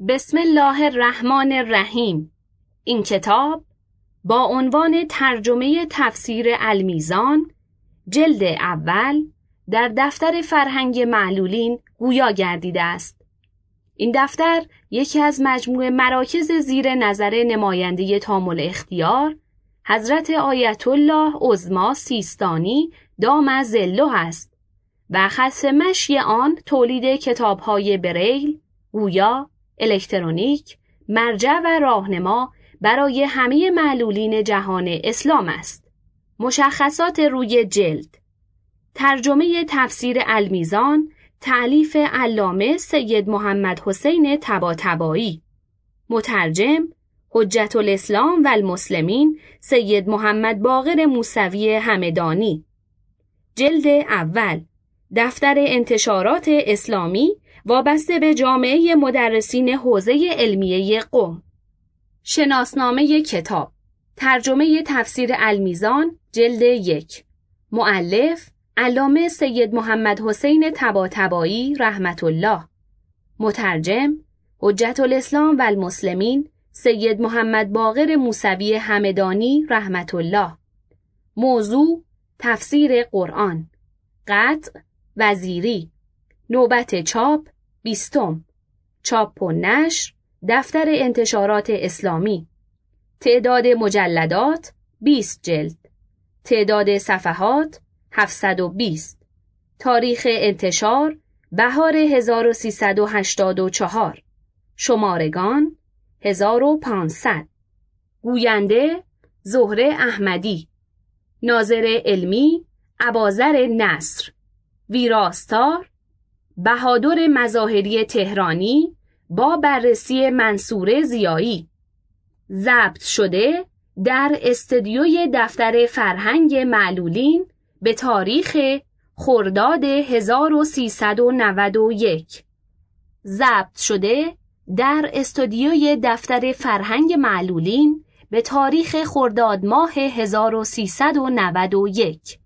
بسم الله الرحمن الرحیم این کتاب با عنوان ترجمه تفسیر المیزان جلد اول در دفتر فرهنگ معلولین گویا گردیده است. این دفتر یکی از مجموع مراکز زیر نظر نماینده تامل اختیار حضرت آیت الله عظما سیستانی دام زلو است و خط مشی آن تولید کتابهای بریل، گویا، الکترونیک، مرجع و راهنما برای همه معلولین جهان اسلام است. مشخصات روی جلد. ترجمه تفسیر المیزان تعلیف علامه سید محمد حسین تباتبایی مترجم حجت الاسلام و المسلمین سید محمد باقر موسوی همدانی. جلد اول دفتر انتشارات اسلامی وابسته به جامعه مدرسین حوزه علمیه قم شناسنامه کتاب. ترجمه تفسیر المیزان جلد یک. معلف علامه سید محمد حسین تباتبایی رحمت الله مترجم حجت الاسلام و المسلمین سید محمد باقر موسوی همدانی رحمت الله موضوع تفسیر قرآن. قطع وزیری. نوبت چاپ بیستم. چاپ و نشر دفتر انتشارات اسلامی. تعداد مجلدات 20 جلد. تعداد صفحات 720 تاریخ انتشار بهار 1384 شمارگان 1500 گوینده زهره احمدی. ناظر علمی عبازر نصر. ویراستار بهادر مظاهری تهرانی با بررسی منصور زیایی. ضبط شده در استدیوی دفتر فرهنگ معلولین به تاریخ خرداد 1391 ضبط شده در استودیوی دفتر فرهنگ معلولین به تاریخ خرداد ماه 1391